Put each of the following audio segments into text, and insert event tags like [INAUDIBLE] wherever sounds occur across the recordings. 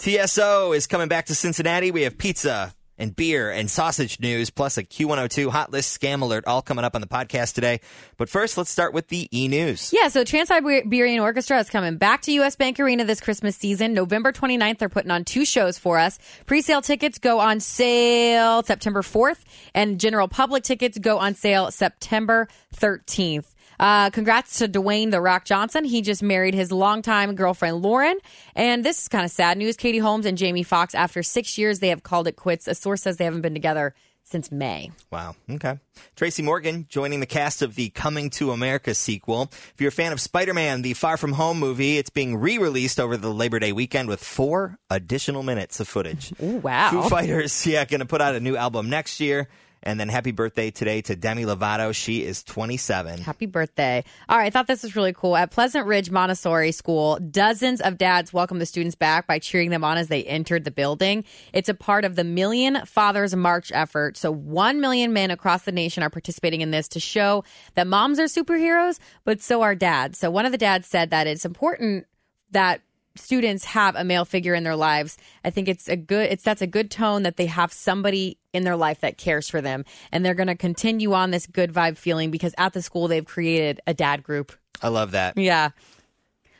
TSO is coming back to Cincinnati. We have pizza and beer and sausage news, plus a Q102 hot list scam alert, all coming up on the podcast today. But first, let's start with the e news. Yeah, so Trans Siberian Orchestra is coming back to US Bank Arena this Christmas season. November 29th, they're putting on two shows for us. Pre sale tickets go on sale September 4th, and general public tickets go on sale September 13th. Uh, congrats to Dwayne The Rock Johnson. He just married his longtime girlfriend, Lauren. And this is kind of sad news. Katie Holmes and Jamie Foxx, after six years, they have called it quits. A source says they haven't been together since May. Wow. Okay. Tracy Morgan joining the cast of the Coming to America sequel. If you're a fan of Spider Man, the Far From Home movie, it's being re released over the Labor Day weekend with four additional minutes of footage. Ooh, wow. Foo Fighters, [LAUGHS] yeah, going to put out a new album next year. And then happy birthday today to Demi Lovato. She is 27. Happy birthday. All right, I thought this was really cool. At Pleasant Ridge Montessori School, dozens of dads welcome the students back by cheering them on as they entered the building. It's a part of the Million Fathers March effort. So, 1 million men across the nation are participating in this to show that moms are superheroes, but so are dads. So, one of the dads said that it's important that students have a male figure in their lives i think it's a good it's that's a good tone that they have somebody in their life that cares for them. And they're going to continue on this good vibe feeling because at the school they've created a dad group. I love that. yeah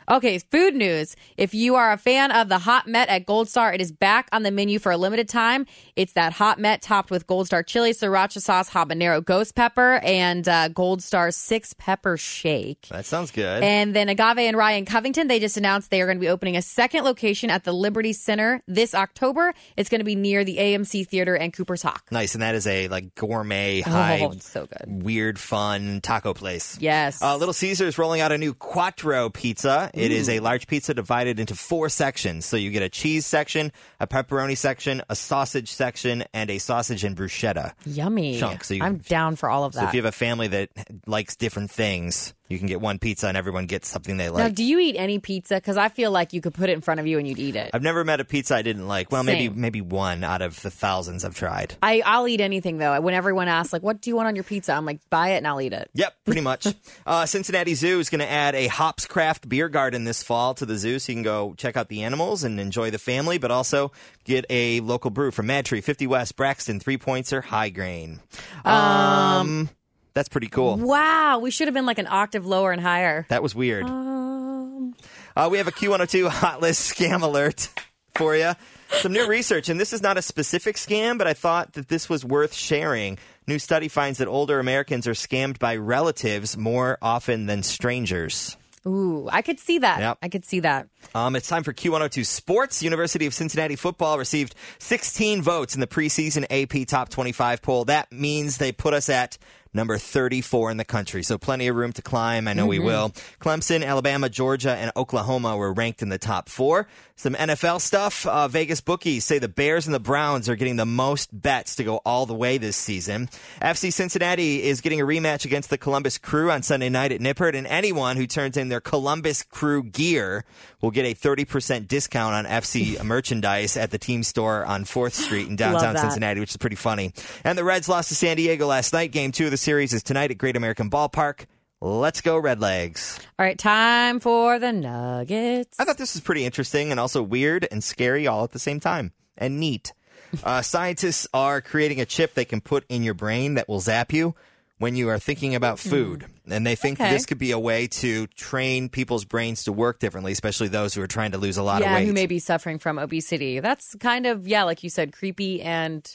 Okay, food news. If you are a fan of the Hot Mett at Gold Star, it is back on the menu for a limited time. It's that Hot Mett topped with Gold Star chili, sriracha sauce, habanero ghost pepper, and uh, Gold Star six pepper shake. That sounds good. And then Agave and Rye in Covington, they just announced they are going to be opening a second location at the Liberty Center this October. It's going to be near the AMC Theater and Cooper's Hawk. nice. And that is a like gourmet, high, Oh, it's so good. weird, fun taco place. Yes. Uh, Little Caesar is rolling out a new Quattro pizza. It is a large pizza divided into four sections. So you get a cheese section, a pepperoni section, a sausage section, and a sausage and bruschetta. Yummy. Chunk, so you- I'm down for all of that. So if you have a family that likes different things, you can get one pizza and everyone gets something they now, like. do you eat any pizza? Because I feel like you could put it in front of you and you'd eat it. I've never met a pizza I didn't like. Well, maybe Same. maybe one out of the thousands I've tried. I, I'll eat anything though. When everyone asks, like, what do you want on your pizza? I'm like, buy it and I'll eat it. Yep, [LAUGHS] pretty much. uh, Cincinnati Zoo is going to add a Hops Craft beer garden this fall to the zoo, so you can go check out the animals and enjoy the family, but also get a local brew from Mad Tree, 50 West, Braxton, Three Points, High Grain. Um, that's pretty cool. Wow, we should have been like an octave lower and higher. That was weird. Um, Uh, we have a Q102 hot list scam alert for you. Some new research, and this is not a specific scam, but I thought that this was worth sharing. New study finds that older Americans are scammed by relatives more often than strangers. ooh, I could see that. Yep. I could see that. Um, it's time for Q102 Sports. University of Cincinnati football received 16 votes in the preseason AP Top 25 poll. That means they put us at number 34 in the country. So plenty of room to climb. I know we will. Clemson, Alabama, Georgia, and Oklahoma were ranked in the top four. Some NFL stuff. Uh, Vegas bookies say the Bears and the Browns are getting the most bets to go all the way this season. FC Cincinnati is getting a rematch against the Columbus Crew on Sunday night at Nippert, and anyone who turns in their Columbus Crew gear will get a 30% discount on FC [LAUGHS] merchandise at the team store on 4th Street in downtown. Cincinnati, which is pretty funny. And the Reds lost to San Diego last night. Game two of the series is tonight at Great American Ballpark. Let's go, Redlegs. All right, time for the nuggets. I thought this was pretty interesting and also weird and scary all at the same time and neat. [LAUGHS] Uh, scientists are creating a chip they can put in your brain that will zap you when you are thinking about food. And they think Okay. this could be a way to train people's brains to work differently, especially those who are trying to lose a lot of yeah, weight. who may be suffering from obesity. That's kind of yeah, like you said, creepy and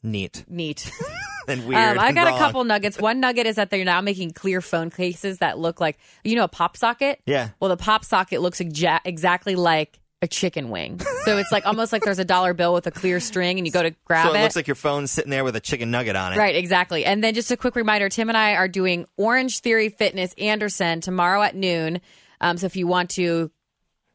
Neat neat. [LAUGHS] [LAUGHS] and weird. Um, I got a couple nuggets. One nugget is that they're now making clear phone cases that look like you know a pop socket. Yeah. Well, the pop socket looks exa- exactly like a chicken wing. So it's like almost like there's a dollar bill with a clear string, and you go to grab it. So it it. looks like your phone's sitting there with a chicken nugget on it. Right, exactly. And then just a quick reminder Tim and I are doing Orange Theory Fitness Anderson tomorrow at noon. Um, so if you want to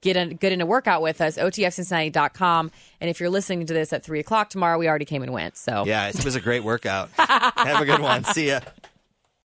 get a, get in a workout with us, otfcincinnati.com. And if you're listening to this at 3 o'clock tomorrow, we already came and went. So Yeah, it was a great workout. [LAUGHS] Have a good one. See ya.